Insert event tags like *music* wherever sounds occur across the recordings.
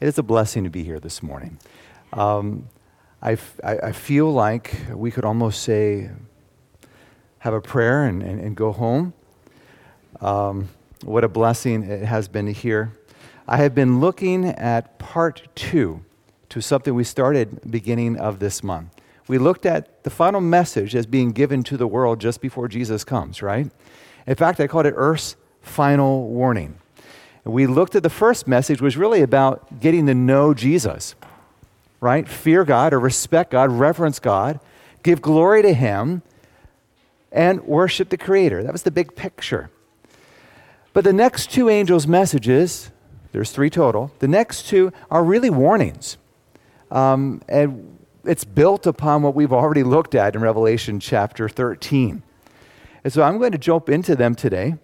It is a blessing to be here this morning. Um, I, I feel like we could almost say, have a prayer and, and, and go home. Um, what a blessing it has been to hear. I have been looking at part two to something we started beginning of this month. We looked at the final message as being given to the world just before Jesus comes, right? In fact, I called it Earth's final warning. We looked at the first message was really about getting to know Jesus right? Fear God or respect God, reverence God, give glory to Him, and worship the Creator. That was the big picture. But the next two angels' messages, there's three total, the next two are really warnings. Um, and it's built upon what we've already looked at in Revelation chapter 13. And so I'm going to jump into them today,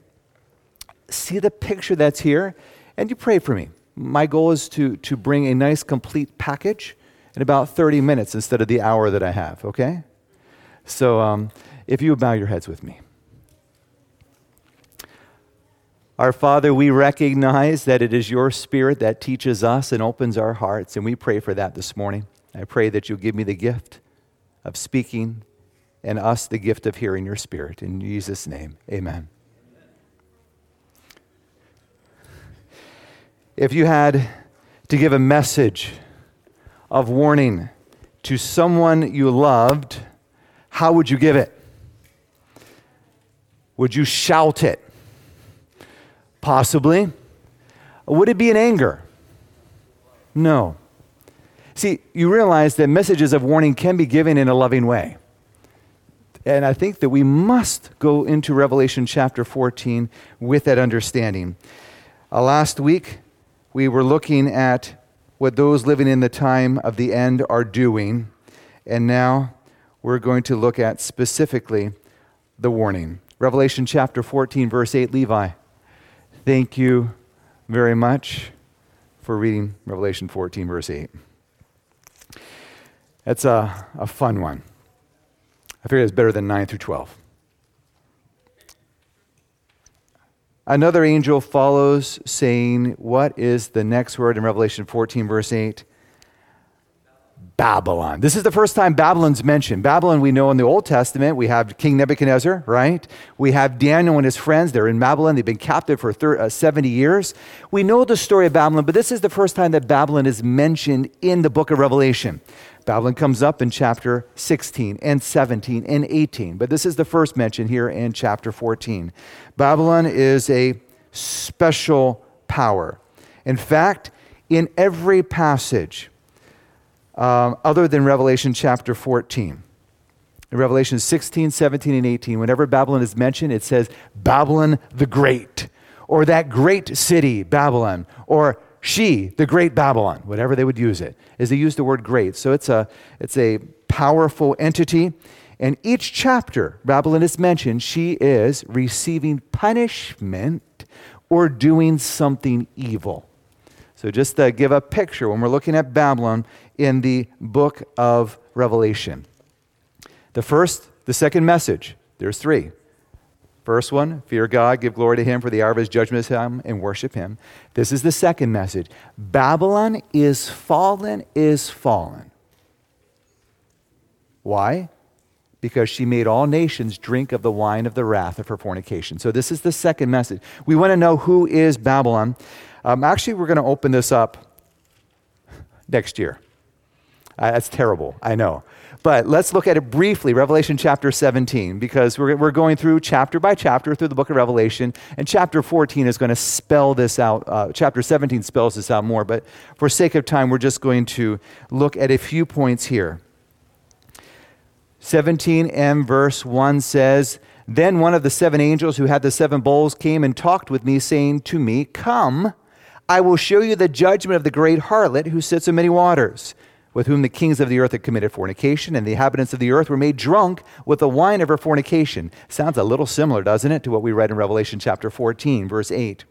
see the picture that's here, and you pray for me. My goal is to, to bring a nice, complete package in about 30 minutes instead of the hour that I have, okay? So um, if you would bow your heads with me. Our Father, we recognize that it is your Spirit that teaches us and opens our hearts, and we pray for that this morning. I pray that you'll give me the gift of speaking and us the gift of hearing your Spirit. In Jesus' name, amen. If you had to give a message of warning to someone you loved, how would you give it? Would you shout it? Possibly. Would it be in anger? No. See, you realize that messages of warning can be given in a loving way. And I think that we must go into Revelation chapter 14 with that understanding. Uh, last week, we were looking at what those living in the time of the end are doing. And now we're going to look at specifically the warning. Revelation chapter 14, verse 8, Levi. Thank you very much for reading Revelation 14, verse 8. It's a, a fun one. I figure it's better than 9 through 12. Another angel follows, saying, What is the next word in Revelation 14, verse 8? Babylon. This is the first time Babylon's mentioned. Babylon, we know in the Old Testament, we have King Nebuchadnezzar, right? We have Daniel and his friends. They're in Babylon. They've been captive for 30, uh, 70 years. We know the story of Babylon, but this is the first time that Babylon is mentioned in the book of Revelation. Babylon comes up in chapter 16 and 17 and 18, but this is the first mention here in chapter 14. Babylon is a special power. In fact, in every passage um, other than Revelation chapter 14, in Revelation 16, 17, and 18, whenever Babylon is mentioned, it says Babylon the Great, or that great city, Babylon, or she, the great Babylon, whatever they would use it, is they use the word great. So it's a, it's a powerful entity. And each chapter, Babylon is mentioned, she is receiving punishment or doing something evil. So just to give a picture, when we're looking at Babylon in the book of Revelation, the first, the second message, there's three. First one, fear God, give glory to Him, for the hour of His judgment is Him, and worship Him. This is the second message. Babylon is fallen, is fallen. Why? Because she made all nations drink of the wine of the wrath of her fornication. So, this is the second message. We want to know who is Babylon. Um, actually, we're going to open this up next year. Uh, that's terrible, I know. But let's look at it briefly, Revelation chapter 17, because we're, we're going through chapter by chapter through the book of Revelation, and chapter 14 is going to spell this out. Uh, chapter 17 spells this out more, but for sake of time, we're just going to look at a few points here. 17m, verse 1 says, Then one of the seven angels who had the seven bowls came and talked with me, saying to me, Come, I will show you the judgment of the great harlot who sits in many waters with whom the kings of the earth had committed fornication, and the inhabitants of the earth were made drunk with the wine of her fornication. Sounds a little similar, doesn't it, to what we read in Revelation chapter 14, verse 8.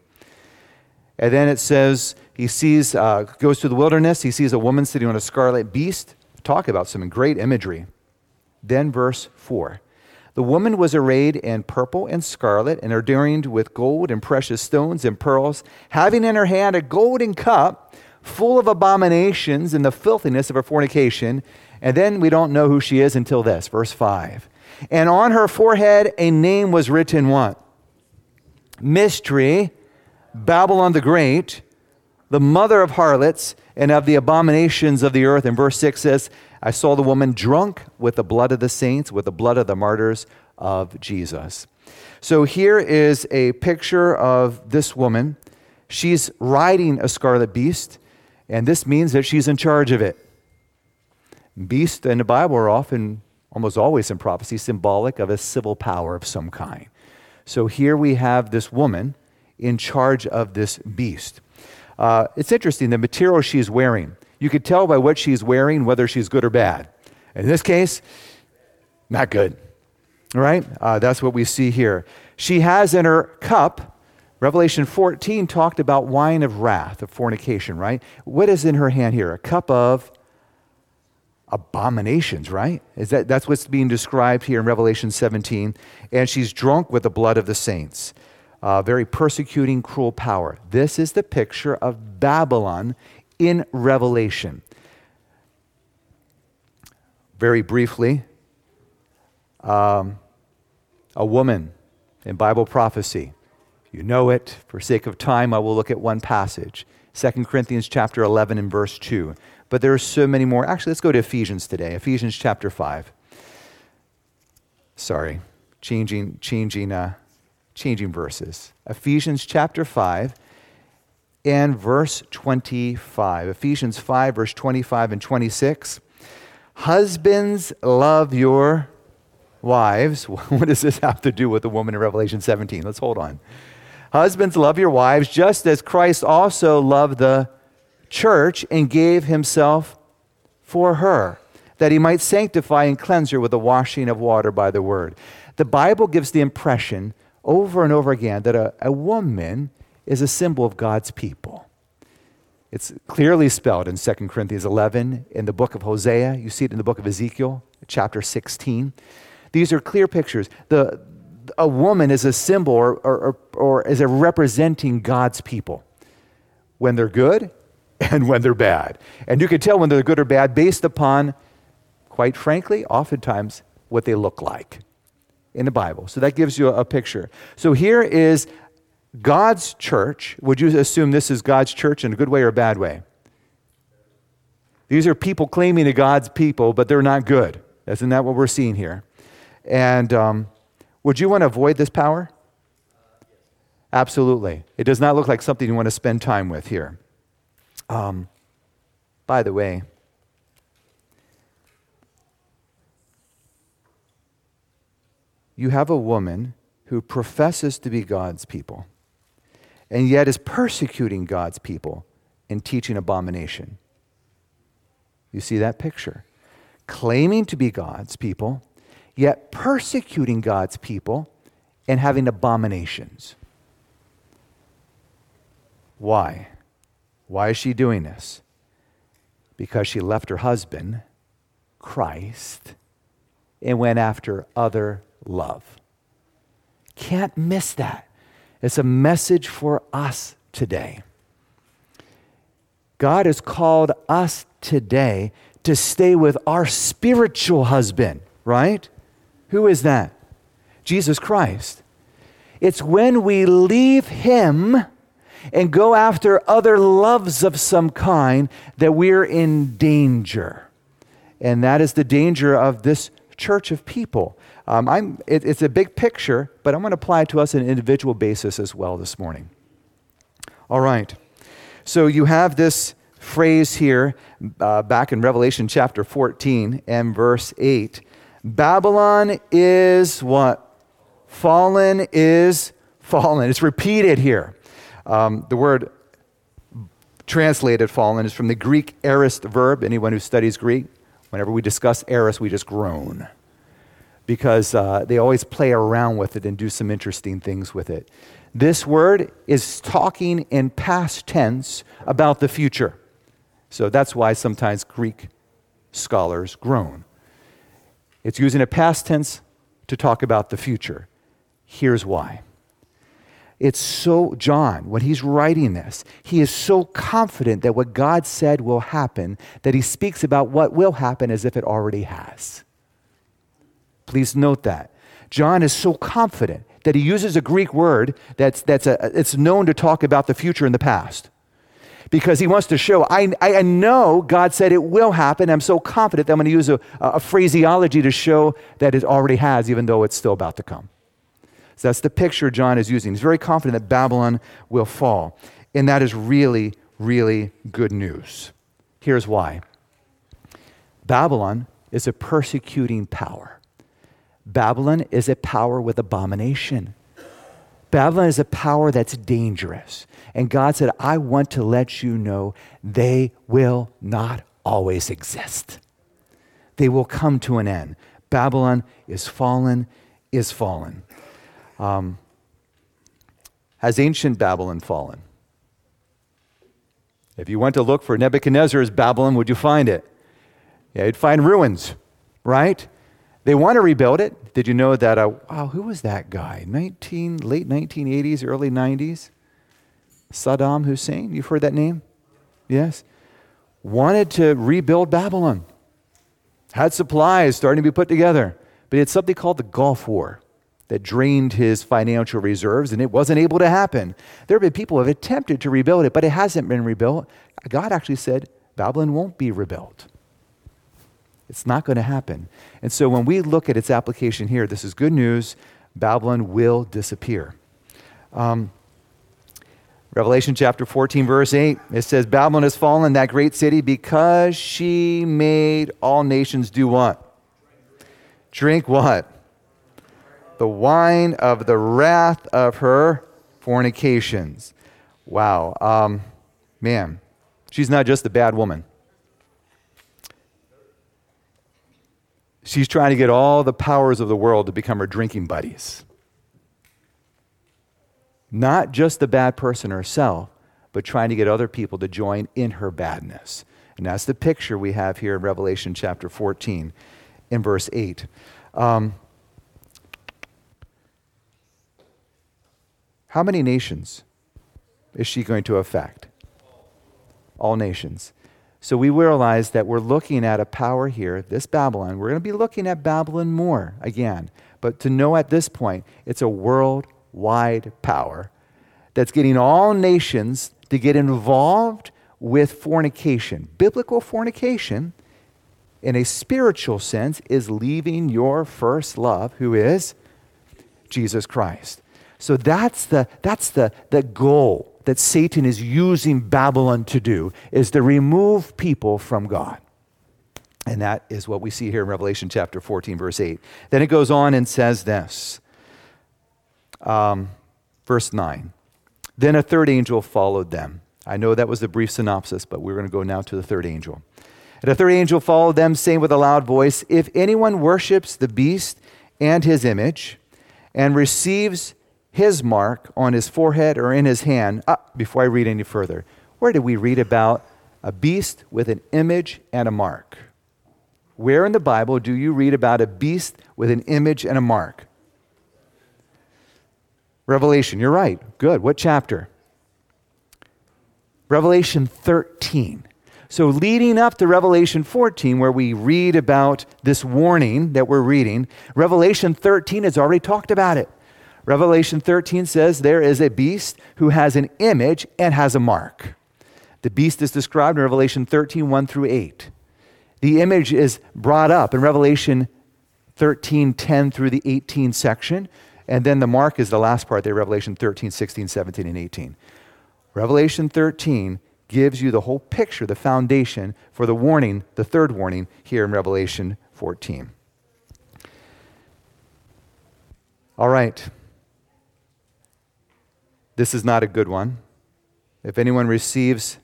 And then it says he sees, uh, goes to the wilderness, he sees a woman sitting on a scarlet beast. Talk about some great imagery. Then, verse 4. The woman was arrayed in purple and scarlet, and adorned with gold and precious stones and pearls, having in her hand a golden cup full of abominations and the filthiness of her fornication. And then we don't know who she is until this, verse 5. And on her forehead a name was written what? Mystery, Babylon the Great, the mother of harlots and of the abominations of the earth. And verse 6 says, I saw the woman drunk with the blood of the saints, with the blood of the martyrs of Jesus. So here is a picture of this woman. She's riding a scarlet beast, and this means that she's in charge of it. Beasts in the Bible are often, almost always in prophecy, symbolic of a civil power of some kind. So here we have this woman in charge of this beast. Uh, it's interesting, the material she's wearing. You could tell by what she's wearing whether she's good or bad. In this case, not good. Right? Uh, that's what we see here. She has in her cup, Revelation 14 talked about wine of wrath, of fornication, right? What is in her hand here? A cup of abominations, right? Is that, that's what's being described here in Revelation 17. And she's drunk with the blood of the saints. Uh, very persecuting, cruel power. This is the picture of Babylon in Revelation. Very briefly, um, a woman in Bible prophecy. You know it. For sake of time, I will look at one passage 2 Corinthians chapter 11 and verse 2. But there are so many more. Actually, let's go to Ephesians today. Ephesians chapter 5. Sorry, changing, changing, uh, changing verses. Ephesians chapter 5 and verse 25. Ephesians 5, verse 25 and 26. Husbands, love your wives. *laughs* What does this have to do with the woman in Revelation 17? Let's hold on. Husbands, love your wives, just as Christ also loved the church and gave himself for her, that he might sanctify and cleanse her with the washing of water by the word. The Bible gives the impression over and over again that a, a woman is a symbol of God's people. It's clearly spelled in 2 Corinthians 11, in the book of Hosea. You see it in the book of Ezekiel, chapter 16. These are clear pictures. The, a woman is a symbol or, or, or is a representing God's people when they're good *laughs* and when they're bad. And you can tell when they're good or bad based upon, quite frankly, oftentimes what they look like in the Bible. So that gives you a, a picture. So here is God's church. Would you assume this is God's church in a good way or a bad way? These are people claiming to God's people, but they're not good. Isn't that what we're seeing here? And um, would you want to avoid this power? Absolutely. It does not look like something you want to spend time with here. Um, by the way, you have a woman who professes to be God's people and yet is persecuting God's people and teaching abomination. You see that picture? Claiming to be God's people, yet persecuting God's people and having abominations. Why? Why is she doing this? Because she left her husband, Christ, and went after other love. Can't miss that. It's a message for us today. God has called us today to stay with our spiritual husband, right? Who is that? Jesus Christ. It's when we leave Him and go after other loves of some kind, that we're in danger. And that is the danger of this church of people. Um, it, it's a big picture, but I'm going to apply it to us on an individual basis as well this morning. All right. So you have this phrase here uh, back in Revelation chapter 14 and verse 8 Babylon is what? Fallen is fallen. It's repeated here. Um, the word translated fallen is from the Greek aorist verb. Anyone who studies Greek, whenever we discuss aorist, we just groan because uh, they always play around with it and do some interesting things with it. This word is talking in past tense about the future. So that's why sometimes Greek scholars groan. It's using a past tense to talk about the future. Here's why it's so, John, when he's writing this, he is so confident that what God said will happen that he speaks about what will happen as if it already has. Please note that. John is so confident that he uses a Greek word that's, that's a, it's known to talk about the future and the past. Because he wants to show, I, I know God said it will happen. I'm so confident that I'm going to use a, a phraseology to show that it already has, even though it's still about to come. So that's the picture John is using. He's very confident that Babylon will fall. And that is really, really good news. Here's why Babylon is a persecuting power. Babylon is a power with abomination. Babylon is a power that's dangerous. And God said, I want to let you know they will not always exist. They will come to an end. Babylon is fallen, is fallen. Um, has ancient Babylon fallen? If you went to look for Nebuchadnezzar's Babylon, would you find it? Yeah, you'd find ruins, right? They want to rebuild it. Did you know that? Uh, wow, who was that guy? 19, late 1980s, early 90s? Saddam Hussein. You've heard that name? Yes. Wanted to rebuild Babylon. Had supplies starting to be put together. But he had something called the Gulf War that drained his financial reserves, and it wasn't able to happen. There have been people who have attempted to rebuild it, but it hasn't been rebuilt. God actually said Babylon won't be rebuilt. It's not going to happen. And so when we look at its application here, this is good news. Babylon will disappear. Um, Revelation chapter 14, verse 8, it says, Babylon has fallen, that great city, because she made all nations do what? Drink what? the wine of the wrath of her fornications. Wow. Um, man, she's not just a bad woman. She's trying to get all the powers of the world to become her drinking buddies. Not just the bad person herself, but trying to get other people to join in her badness. And that's the picture we have here in Revelation chapter 14 in verse 8. Um, How many nations is she going to affect? All nations. So we realize that we're looking at a power here, this Babylon. We're going to be looking at Babylon more again. But to know at this point, it's a worldwide power that's getting all nations to get involved with fornication. Biblical fornication, in a spiritual sense, is leaving your first love, who is Jesus Christ. So that's the, that's the, the goal that Satan is using Babylon to do, is to remove people from God. And that is what we see here in Revelation chapter 14, verse 8. Then it goes on and says this. Um, verse 9. Then a third angel followed them. I know that was the brief synopsis, but we're going to go now to the third angel. And a third angel followed them, saying with a loud voice If anyone worships the beast and his image, and receives his mark on his forehead or in his hand. Ah, before I read any further, where did we read about a beast with an image and a mark? Where in the Bible do you read about a beast with an image and a mark? Revelation, you're right. Good. What chapter? Revelation 13. So, leading up to Revelation 14, where we read about this warning that we're reading, Revelation 13 has already talked about it. Revelation 13 says there is a beast who has an image and has a mark. The beast is described in Revelation 13, 1 through 8. The image is brought up in Revelation 13, 10 through the 18 section. And then the mark is the last part there, Revelation 13, 16, 17, and 18. Revelation 13 gives you the whole picture, the foundation for the warning, the third warning here in Revelation 14. All right. This is not a good one. If anyone receives,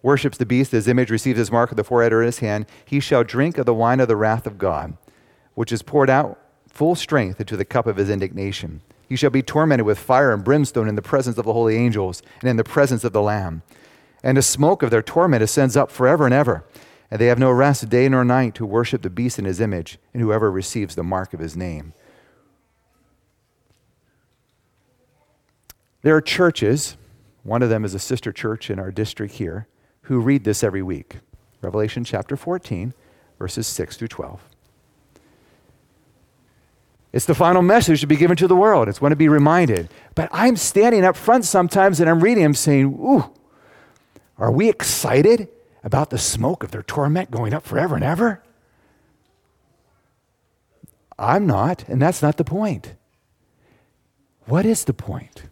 worships the beast, his image, receives his mark of the forehead or his hand, he shall drink of the wine of the wrath of God, which is poured out full strength into the cup of his indignation. He shall be tormented with fire and brimstone in the presence of the holy angels and in the presence of the Lamb. And the smoke of their torment ascends up forever and ever. And they have no rest day nor night who worship the beast in his image and whoever receives the mark of his name. There are churches, one of them is a sister church in our district here, who read this every week. Revelation chapter 14, verses 6 through 12. It's the final message to be given to the world. It's going to be reminded. But I'm standing up front sometimes and I'm reading, I'm saying, Ooh, are we excited about the smoke of their torment going up forever and ever? I'm not, and that's not the point. What is the point?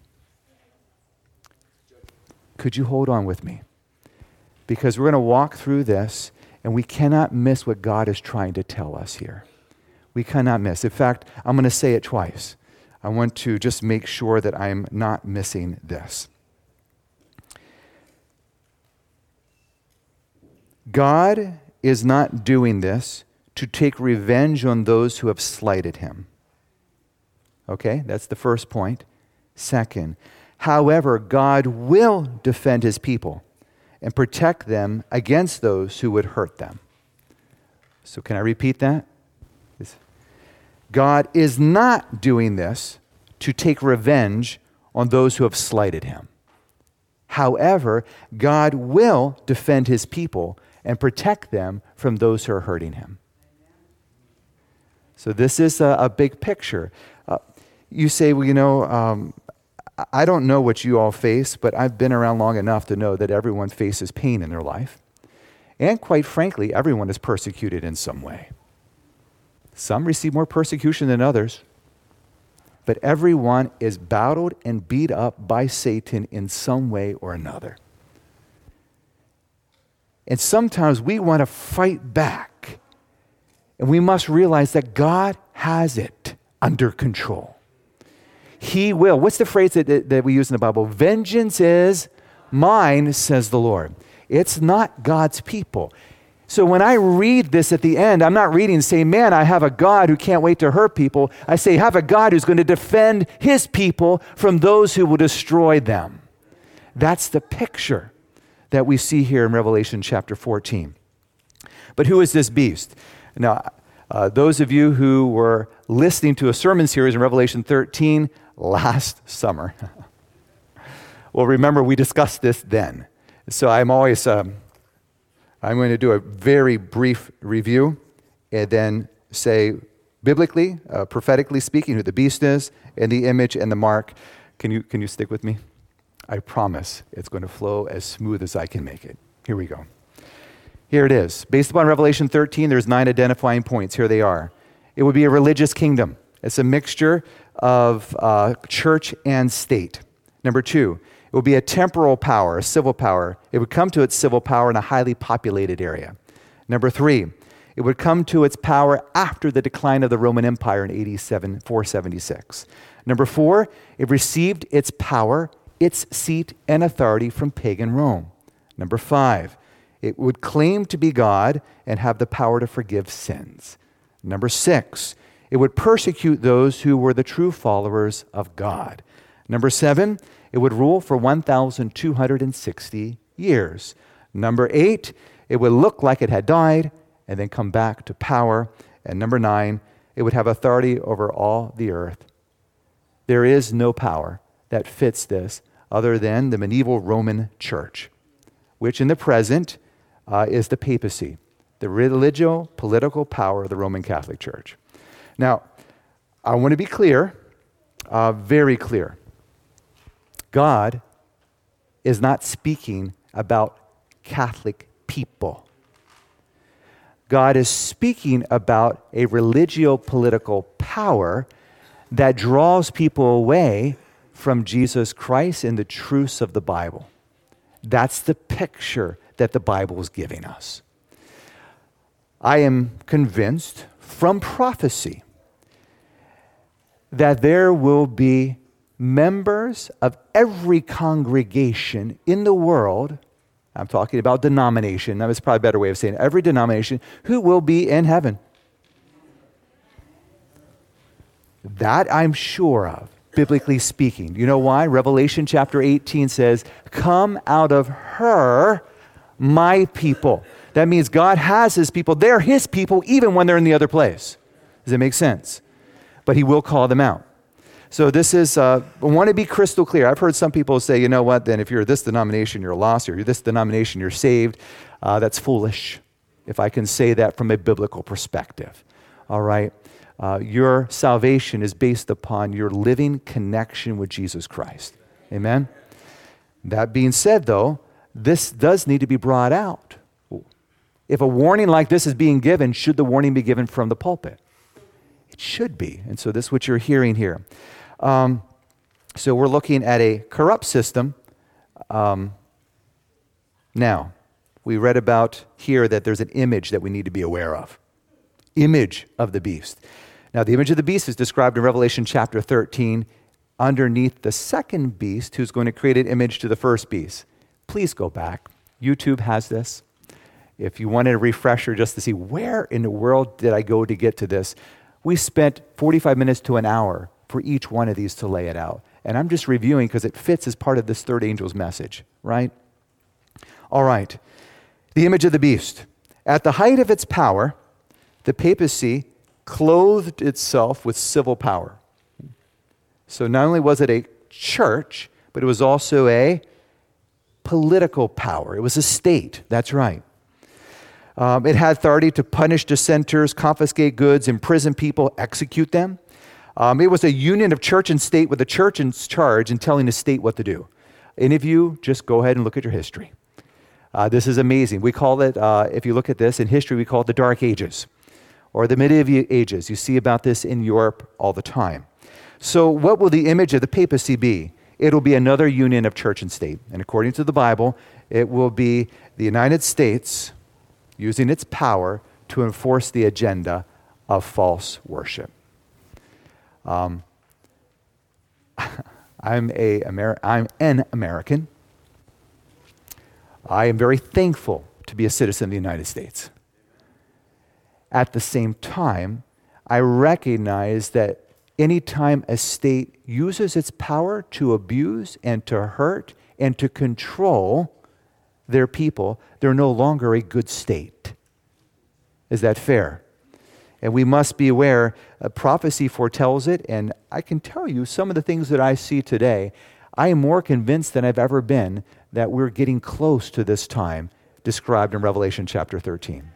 Could you hold on with me? Because we're going to walk through this, and we cannot miss what God is trying to tell us here. We cannot miss. In fact, I'm going to say it twice. I want to just make sure that I'm not missing this. God is not doing this to take revenge on those who have slighted him. Okay, that's the first point. Second, however, God will defend his people and protect them against those who would hurt them. So, can I repeat that? God is not doing this to take revenge on those who have slighted him. However, God will defend his people and protect them from those who are hurting him. So, this is a, a big picture. Uh, you say, well, you know, um, I don't know what you all face, but I've been around long enough to know that everyone faces pain in their life. And quite frankly, everyone is persecuted in some way. Some receive more persecution than others, but everyone is battled and beat up by Satan in some way or another. And sometimes we want to fight back. And we must realize that God has it under control. He will. What's the phrase that, that, that we use in the Bible? Vengeance is mine, says the Lord. It's not God's people. So when I read this at the end, I'm not reading and saying, man, I have a God who can't wait to hurt people. I say, have a God who's going to defend his people from those who will destroy them. That's the picture that we see here in Revelation chapter 14. But who is this beast? Now, uh, those of you who were listening to a sermon series in Revelation 13 last summer *laughs* well, remember we discussed this then. So I'm always, um, I'm going to do a very brief review and then say, biblically, uh, prophetically speaking, who the beast is, and the image and the mark. Can you, can you stick with me? I promise it's going to flow as smooth as I can make it. Here we go. Here it is. Based upon Revelation 13, there's nine identifying points. Here they are. It would be a religious kingdom. It's a mixture of uh, church and state. Number two, it would be a temporal power, a civil power. It would come to its civil power in a highly populated area. Number three, it would come to its power after the decline of the Roman Empire in AD 476. Number four, it received its power its seat and authority from pagan Rome. Number five, it would claim to be God and have the power to forgive sins. Number six, it would persecute those who were the true followers of God. Number seven, it would rule for 1,260 years. Number eight, it would look like it had died and then come back to power. And number nine, it would have authority over all the earth. There is no power that fits this other than the medieval Roman church, which in the present uh, is the papacy, the religio political power of the Roman Catholic Church. Now, I want to be clear, uh, very clear. God is not speaking about Catholic people. God is speaking about a religio political power that draws people away from Jesus Christ and the truths of the Bible. That's the picture that the Bible is giving us. I am convinced from prophecy that there will be members of every congregation in the world. I'm talking about denomination. That was probably a better way of saying it. Every denomination who will be in heaven. That I'm sure of biblically speaking. You know why? Revelation chapter 18 says, Come out of her, my people. That means God has his people. They're his people even when they're in the other place. Does that make sense? But he will call them out. So this is, uh, I want to be crystal clear. I've heard some people say, you know what, then if you're this denomination, you're lost, or you're this denomination, you're saved. Uh, that's foolish, if I can say that from a biblical perspective. All right? Uh, your salvation is based upon your living connection with Jesus Christ. Amen? That being said, though, this does need to be brought out. If a warning like this is being given, should the warning be given from the pulpit? It should be. And so this is what you're hearing here. Um, so we're looking at a corrupt system. Um, now, we read about here that there's an image that we need to be aware of. Image of the beast. Now, the image of the beast is described in Revelation chapter 13 underneath the second beast who's going to create an image to the first beast. Please go back. YouTube has this. If you wanted a refresher just to see where in the world did I go to get to this, we spent 45 minutes to an hour for each one of these to lay it out. And I'm just reviewing because it fits as part of this third angel's message, right? All right. The image of the beast. At the height of its power, the papacy clothed itself with civil power. So not only was it a church, but it was also a political power. It was a state. That's right. Um, it had authority to punish dissenters, confiscate goods, imprison people, execute them. Um, it was a union of church and state with the church in charge and telling the state what to do. Any of you, just go ahead and look at your history. Uh, this is amazing. We call it, uh, if you look at this in history, we call it the Dark Ages or the medieval ages. You see about this in Europe all the time. So, what will the image of the papacy be? It'll be another union of church and state. And according to the Bible, it will be the United States using its power to enforce the agenda of false worship. Um, *laughs* I'm, a Amer- I'm an American. I am very thankful to be a citizen of the United States. At the same time, I recognize that anytime a state uses its power to abuse and to hurt and to control their people, they're no longer a good state. Is that fair? And we must be aware, a prophecy foretells it, and I can tell you some of the things that I see today. I am more convinced than I've ever been that we're getting close to this time described in Revelation chapter 13.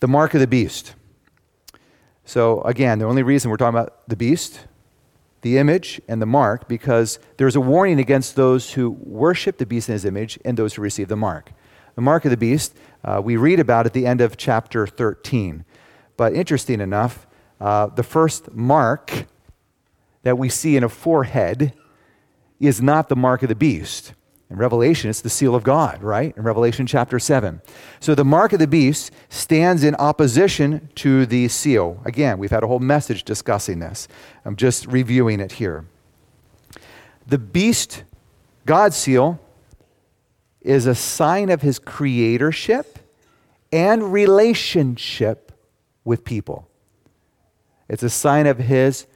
The mark of the beast. So, again, the only reason we're talking about the beast, the image, and the mark, because there's a warning against those who worship the beast in his image and those who receive the mark. The mark of the beast, uh, we read about at the end of chapter 13. But interesting enough, uh, the first mark that we see in a forehead is not the mark of the beast. In Revelation, it's the seal of God, right? In Revelation chapter 7. So the mark of the beast stands in opposition to the seal. Again, we've had a whole message discussing this. I'm just reviewing it here. The beast, God's seal, is a sign of his creatorship and relationship with people. It's a sign of his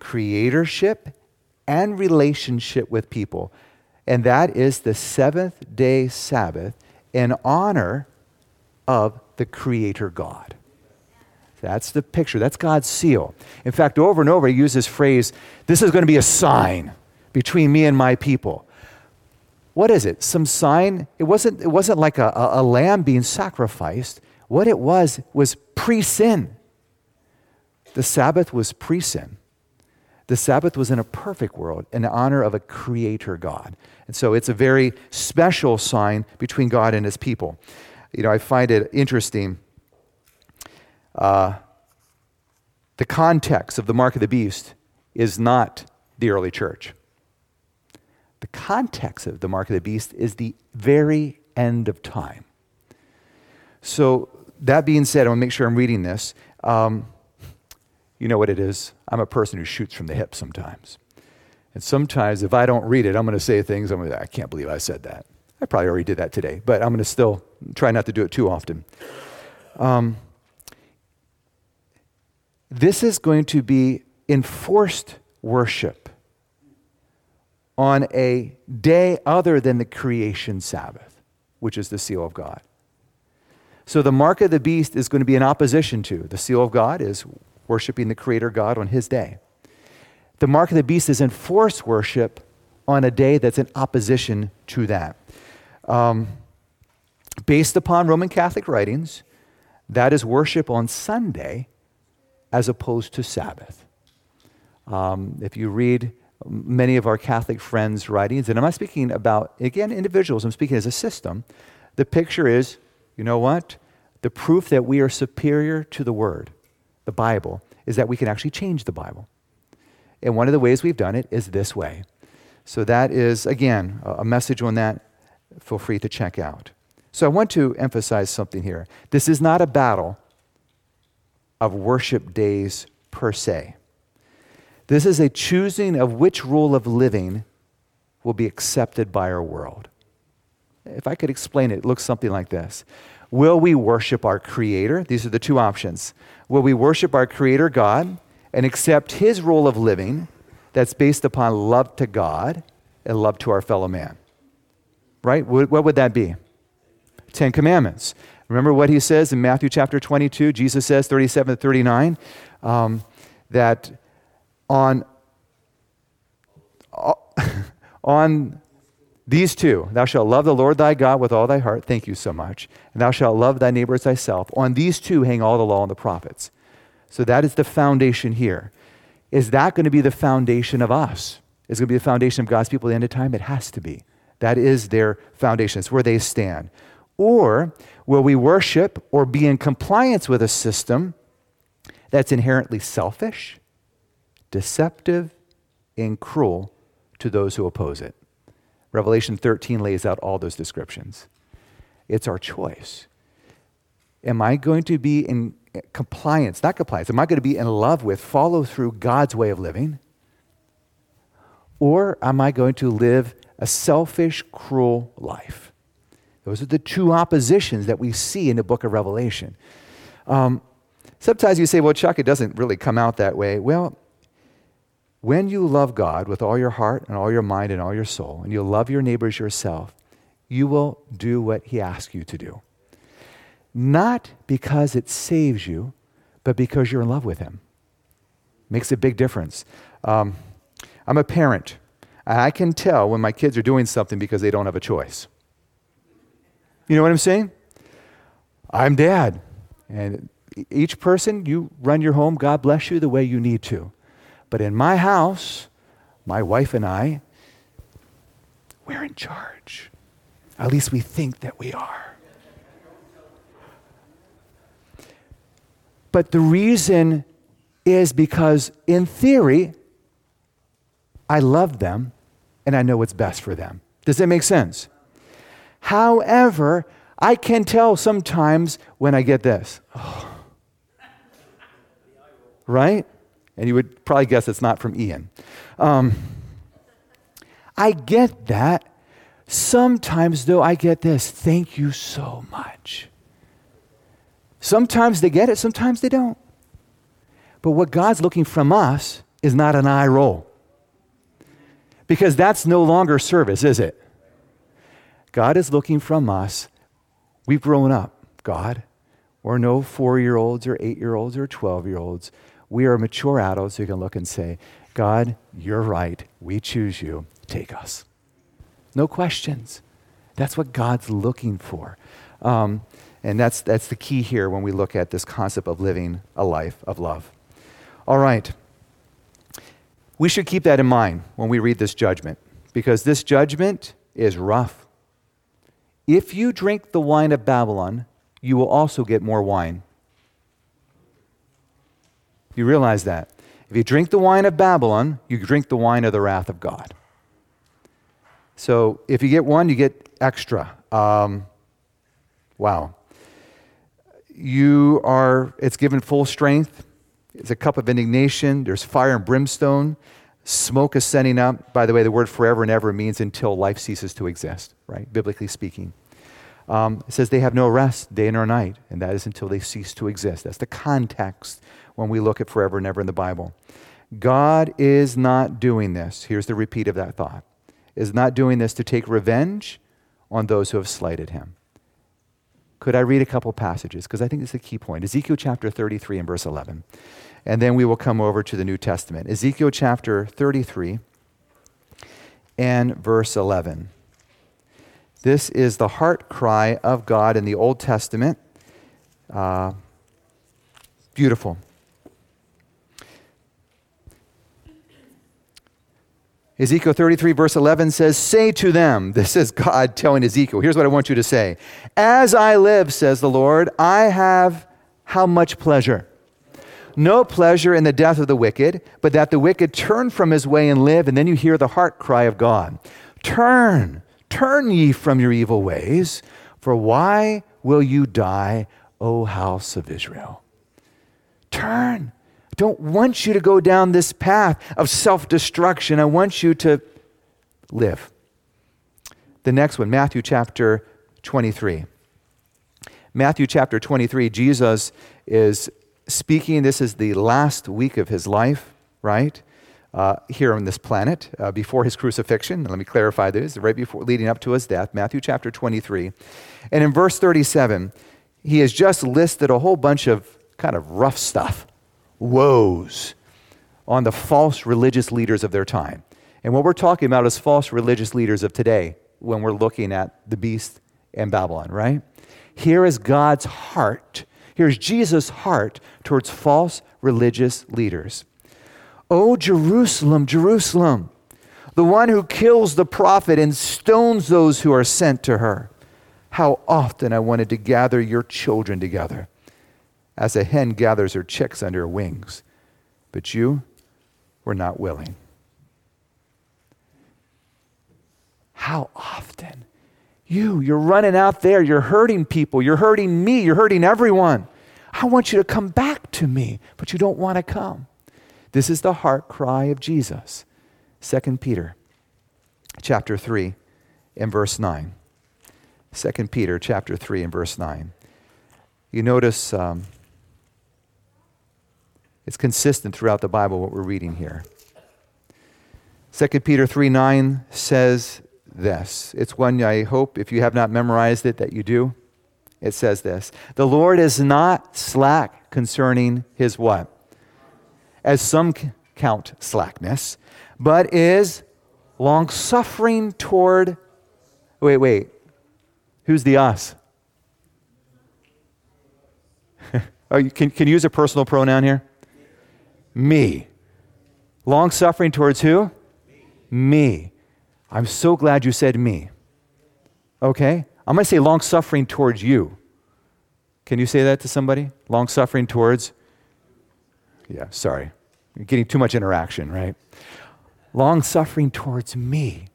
creatorship and relationship with people. And that is the seventh day Sabbath in honor of the Creator God. That's the picture. That's God's seal. In fact, over and over, he uses this phrase this is going to be a sign between me and my people what is it? Some sign? It wasn't, it wasn't like a, a, lamb being sacrificed. What it was was pre sin. The Sabbath was pre sin. The Sabbath was in a perfect world in honor of a creator God. And so it's a very special sign between God and his people. You know, I find it interesting. Uh, the context of the mark of the beast is not the early church. The context of the mark of the beast is the very end of time. So, that being said, I want to make sure I'm reading this. Um, you know what it is? I'm a person who shoots from the hip sometimes. And sometimes, if I don't read it, I'm going to say things, I'm going to, I can't believe I said that. I probably already did that today, but I'm going to still try not to do it too often. Um, this is going to be enforced worship on a day other than the creation Sabbath, which is the seal of God. So the mark of the beast is going to be in opposition to. The seal of God is worshiping the Creator God on His day. The mark of the beast is enforced worship on a day that's in opposition to that. Um, based upon Roman Catholic writings, that is worship on Sunday as opposed to Sabbath. Um, if you read many of our Catholic friends' writings, and I'm not speaking about, again, individuals, I'm speaking as a system, the picture is you know what? The proof that we are superior to the Word, the Bible, is that we can actually change the Bible. And one of the ways we've done it is this way. So, that is, again, a message on that. Feel free to check out. So, I want to emphasize something here. This is not a battle of worship days per se. This is a choosing of which rule of living will be accepted by our world. If I could explain it, it looks something like this Will we worship our Creator? These are the two options. Will we worship our Creator God and accept His rule of living that's based upon love to God and love to our fellow man? Right? What would that be? Ten Commandments. Remember what he says in Matthew chapter 22? Jesus says, 37 to 39, um, that on, on these two, thou shalt love the Lord thy God with all thy heart. Thank you so much. And thou shalt love thy neighbor as thyself. On these two hang all the law and the prophets. So that is the foundation here. Is that going to be the foundation of us? Is going to be the foundation of God's people at the end of time? It has to be. That is their foundation. It's where they stand. Or will we worship or be in compliance with a system that's inherently selfish, deceptive, and cruel to those who oppose it. Revelation 13 lays out all those descriptions. It's our choice. Am I going to be in compliance, not compliance, am I going to be in love with, follow through God's way of living? Or am I going to live a selfish, cruel life? Those are the two oppositions that we see in the book of Revelation. Um, sometimes you say, well, Chuck, it doesn't really come out that way. Well, when you love God with all your heart and all your mind and all your soul, and you love your neighbors yourself, you will do what He asks you to do. Not because it saves you, but because you're in love with Him. Makes a big difference. Um, I'm a parent. And I can tell when my kids are doing something because they don't have a choice. You know what I'm saying? I'm dad. And each person, you run your home, God bless you the way you need to. But in my house, my wife and I, we're in charge. At least we think that we are. But the reason is because, in theory, I love them and I know what's best for them. Does that make sense? However, I can tell sometimes when I get this. Oh. *sighs* Right? And you would probably guess it's not from Ian. Um, I get that. Sometimes, though, I get this thank you so much. Sometimes they get it, sometimes they don't. But what God's looking from us is not an eye roll. Because that's no longer service, is it? God is looking from us. We've grown up, God. We're no four year olds or eight year olds or 12 year olds we are mature adults who can look and say, God, you're right. We choose you. Take us. No questions. That's what God's looking for. Um, and that's, that's the key here when we look at this concept of living a life of love. All right. We should keep that in mind when we read this judgment because this judgment is rough. If you drink the wine of Babylon, you will also get more wine. You realize that. If you drink the wine of Babylon, you drink the wine of the wrath of God. So if you get one, you get extra. Um, wow. You are, it's given full strength. It's a cup of indignation. There's fire and brimstone. Smoke ascending up. By the way, the word forever and ever means until life ceases to exist, right? Biblically speaking. Um, it says they have no rest day nor night, and that is until they cease to exist. That's the context when we look at forever and ever in the Bible. God is not doing this. Here's the repeat of that thought is not doing this to take revenge on those who have slighted him. Could I read a couple passages? Because I think this is a key point. Ezekiel chapter 33 and verse 11. And then we will come over to the New Testament. Ezekiel chapter 33 and verse 11. This is the heart cry of God in the Old Testament. Uh, beautiful. Ezekiel 33, verse 11 says, Say to them, *laughs* this is God telling Ezekiel, here's what I want you to say. As I live, says the Lord, I have how much pleasure? No pleasure in the death of the wicked, but that the wicked turn from his way and live. And then you hear the heart cry of God Turn, turn ye from your evil ways, for why will you die, O house of Israel? Turn I don't want you to go down this path of self destruction. I want you to live. The next one, Matthew chapter 23. Matthew chapter 23, Jesus is speaking. This is the last week of his life, right? Uh, here on this planet uh, before his crucifixion. Let me clarify this right before leading up to his death, Matthew chapter 23. And in verse 37, he has just listed a whole bunch of kind of rough stuff woes on the false religious leaders of their time. And what we're talking about is false religious leaders of today when we're looking at the beast and Babylon, right? Here is God's heart. Here's Jesus' heart towards false religious leaders. Oh, Jerusalem, Jerusalem, the one who kills the prophet and stones those who are sent to her. How often I wanted to gather your children together as a hen gathers her chicks under her wings. But you were not willing. How often? You, you're running out there, you're hurting people, you're hurting me, you're hurting everyone. I want you to come back to me, but you don't want to come. This is the heart cry of Jesus. 2 Peter chapter 3 and verse 9. 2 Peter chapter 3 and verse 9. You notice um, it's consistent throughout the Bible what we're reading here. 2 Peter 3 9 says this. It's one I hope, if you have not memorized it, that you do. It says this The Lord is not slack concerning his what? As some count slackness, but is long suffering toward. Wait, wait. Who's the us? *laughs* you can, can you use a personal pronoun here? Me. Long suffering towards who? Me. I'm so glad you said me. Okay? I'm going to say long suffering towards you. Can you say that to somebody? Long suffering towards? Yeah, sorry. You're getting too much interaction, right? Long suffering towards me.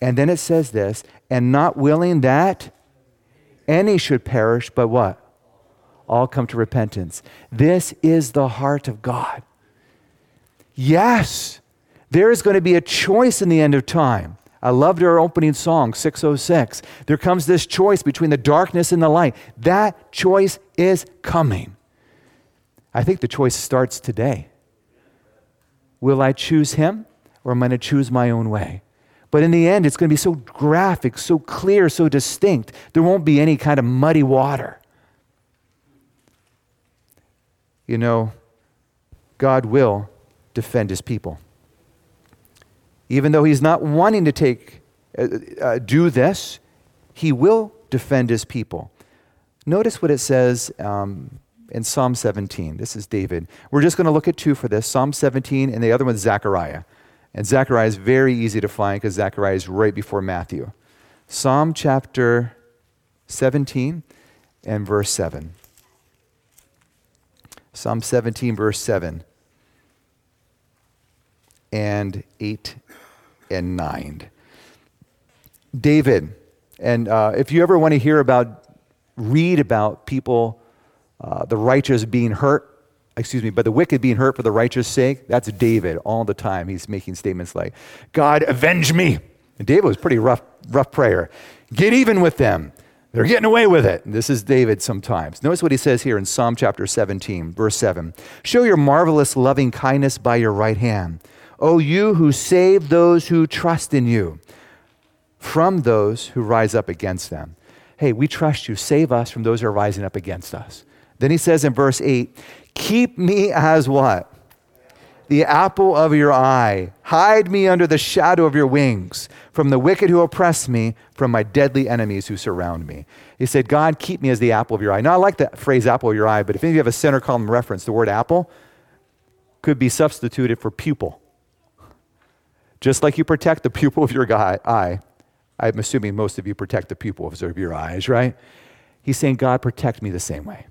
And then it says this, and not willing that any should perish, but what? All come to repentance. This is the heart of God. Yes, there is going to be a choice in the end of time. I loved our opening song, 606. There comes this choice between the darkness and the light. That choice is coming. I think the choice starts today. Will I choose him or am I going to choose my own way? But in the end, it's going to be so graphic, so clear, so distinct. There won't be any kind of muddy water. You know, God will defend his people. Even though he's not wanting to take, uh, uh, do this, he will defend his people. Notice what it says um, in Psalm 17. This is David. We're just going to look at two for this Psalm 17, and the other one's Zechariah. And Zechariah is very easy to find because Zechariah is right before Matthew. Psalm chapter 17 and verse 7. Psalm 17, verse 7 and 8 and 9. David, and uh, if you ever want to hear about, read about people, uh, the righteous being hurt, excuse me, but the wicked being hurt for the righteous sake, that's David all the time. He's making statements like, God, avenge me. And David was pretty rough, rough prayer. Get even with them. They're getting away with it. This is David sometimes. Notice what he says here in Psalm chapter 17, verse 7. Show your marvelous loving kindness by your right hand O you who save those who trust in you from those who rise up against them. hey, we trust you. Save us from those who are rising up against us. Then he says in verse 8, keep me as what? The apple of your eye. Hide me under the shadow of your wings from the wicked who oppress me, from my deadly enemies who surround me. He said, God, keep me as the apple of your eye. Now, I like that phrase, apple of your eye, but if any of you have a center column reference, the word apple could be substituted for pupil. Just like you protect the pupil of your eye, I'm assuming most of you protect the pupils of your eyes, right? He's saying, God, protect me the same way.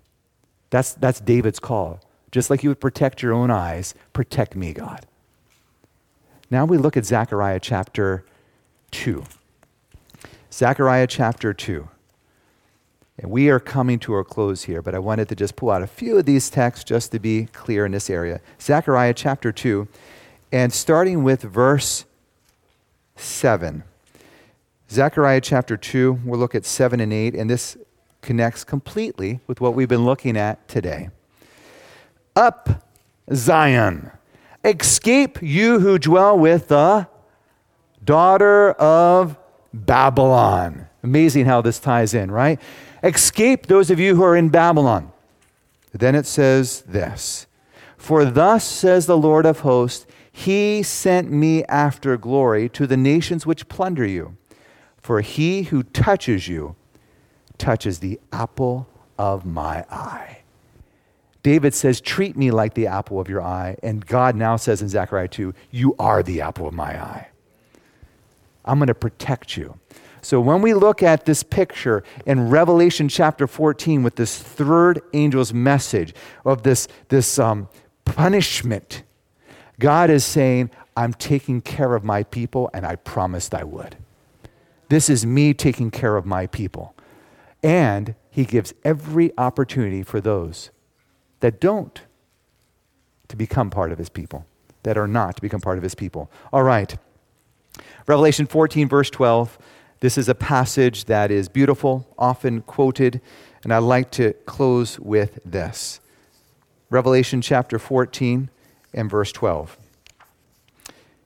That's, that's David's call. Just like you would protect your own eyes, protect me, God. Now we look at Zechariah chapter 2. Zechariah chapter 2. And we are coming to a close here, but I wanted to just pull out a few of these texts just to be clear in this area. Zechariah chapter 2, and starting with verse 7. Zechariah chapter 2, we'll look at 7 and 8, and this connects completely with what we've been looking at today. Up, Zion, escape you who dwell with the daughter of Babylon. Amazing how this ties in, right? Escape those of you who are in Babylon. Then it says this For thus says the Lord of hosts, He sent me after glory to the nations which plunder you for he who touches you touches the apple of my eye. David says, Treat me like the apple of your eye. And God now says in Zechariah 2, You are the apple of my eye. I'm going to protect you. So when we look at this picture in Revelation chapter 14 with this third angel's message of this, this um, punishment, God is saying, I'm taking care of my people, and I promised I would. This is me taking care of my people. And he gives every opportunity for those that don't to become part of his people, that are not to become part of his people. All right. Revelation 14, verse 12. This is a passage that is beautiful, often quoted, and I'd like to close with this. Revelation chapter 14 and verse 12.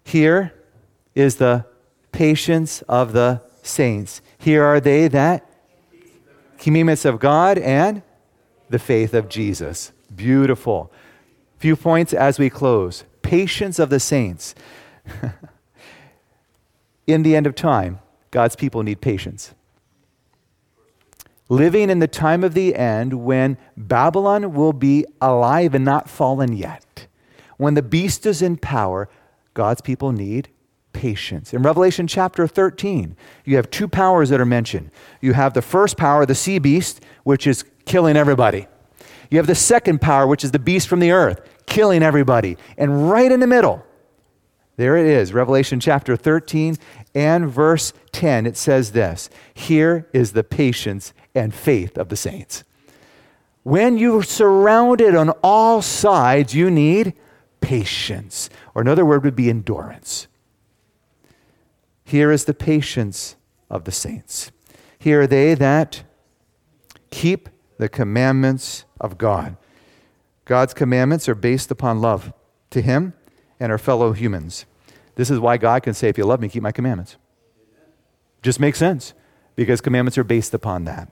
Here is the patience of the saints. Here are they that commandments of God and the faith of Jesus. Beautiful. Few points as we close. Patience of the saints. *laughs* in the end of time, God's people need patience. Living in the time of the end when Babylon will be alive and not fallen yet. When the beast is in power, God's people need patience. In Revelation chapter 13, you have two powers that are mentioned. You have the first power, the sea beast, which is killing everybody. You have the second power, which is the beast from the earth, killing everybody. And right in the middle, there it is, Revelation chapter 13 and verse 10. It says this Here is the patience and faith of the saints. When you're surrounded on all sides, you need patience, or another word would be endurance. Here is the patience of the saints. Here are they that keep the commandments of God. God's commandments are based upon love to Him and our fellow humans. This is why God can say, If you love me, keep my commandments. Just makes sense because commandments are based upon that.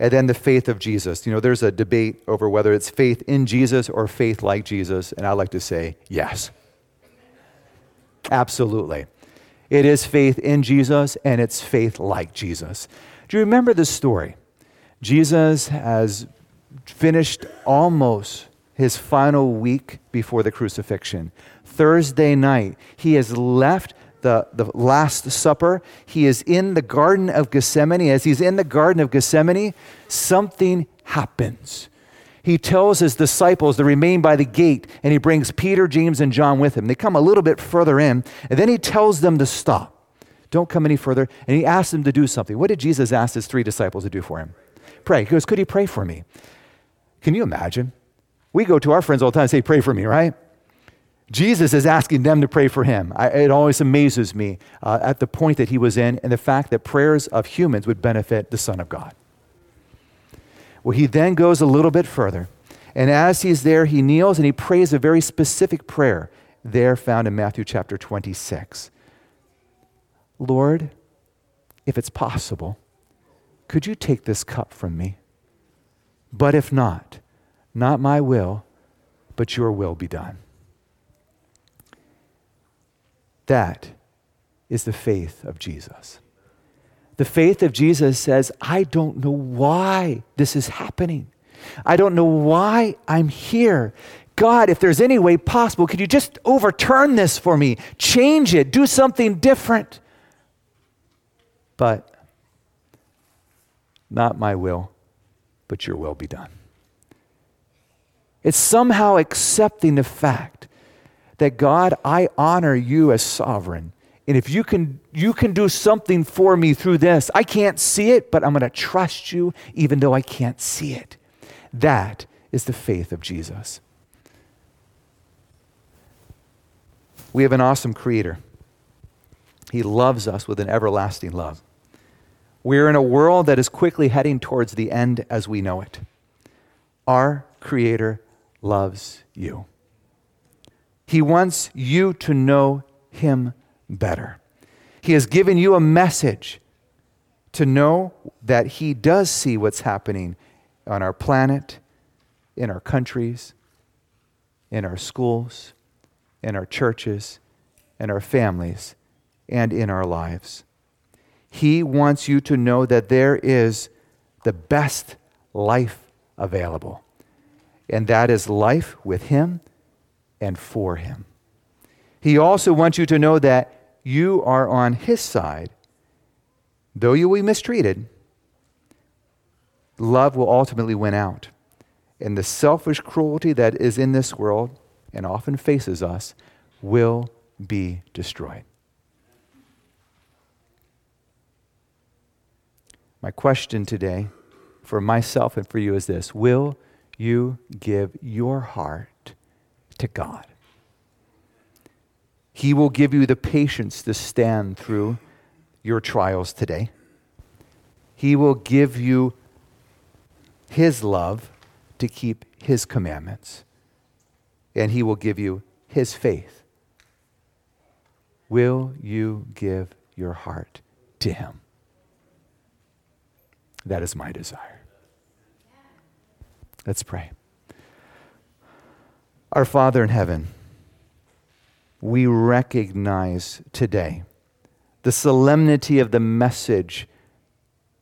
And then the faith of Jesus. You know, there's a debate over whether it's faith in Jesus or faith like Jesus, and I like to say yes. Absolutely. It is faith in Jesus and it's faith like Jesus. Do you remember the story? Jesus has finished almost his final week before the crucifixion. Thursday night, he has left the, the Last Supper. He is in the Garden of Gethsemane. As he's in the Garden of Gethsemane, something happens he tells his disciples to remain by the gate, and he brings Peter, James, and John with him. They come a little bit further in, and then he tells them to stop. Don't come any further. And he asks them to do something. What did Jesus ask his three disciples to do for him? Pray. He goes, Could he pray for me? Can you imagine? We go to our friends all the time and say, Pray for me, right? Jesus is asking them to pray for him. I, it always amazes me uh, at the point that he was in and the fact that prayers of humans would benefit the Son of God. Well, he then goes a little bit further. And as he's there, he kneels and he prays a very specific prayer there found in Matthew chapter 26. Lord, if it's possible, Could you take this cup from me? But if not, not my will, but your will be done. That is the faith of Jesus. The faith of Jesus says, I don't know why this is happening. I don't know why I'm here. God, if there's any way possible, could you just overturn this for me? Change it, do something different. But not my will, but your will be done. It's somehow accepting the fact that God, I honor you as sovereign. And if you can, you can do something for me through this, I can't see it, but I'm going to trust you even though I can't see it. That is the faith of Jesus. We have an awesome creator. He loves us with an everlasting love. We're in a world that is quickly heading towards the end as we know it. Our creator loves you. He wants you to know him better. He has given you a message to know that he does see what's happening on our planet, in our countries, in our schools, in our churches, in our families, and in our lives. He wants you to know that there is the best life available, and that is life with Him and for Him. He also wants you to know that you are on His side. Though you will be mistreated, love will ultimately win out. And the selfish cruelty that is in this world and often faces us will be destroyed. My question today for myself and for you is this Will you give your heart to God? He will give you the patience to stand through your trials today. He will give you His love to keep His commandments. And He will give you His faith. Will you give your heart to Him? That is my desire. Let's pray. Our Father in heaven, we recognize today the solemnity of the message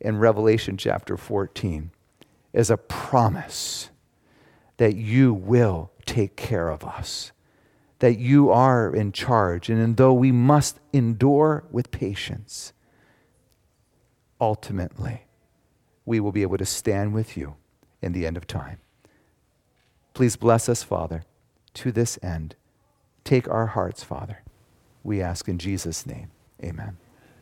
in Revelation chapter 14 as a promise that you will take care of us, that you are in charge. And though we must endure with patience, ultimately, we will be able to stand with you in the end of time. Please bless us, Father, to this end. Take our hearts, Father. We ask in Jesus' name. Amen.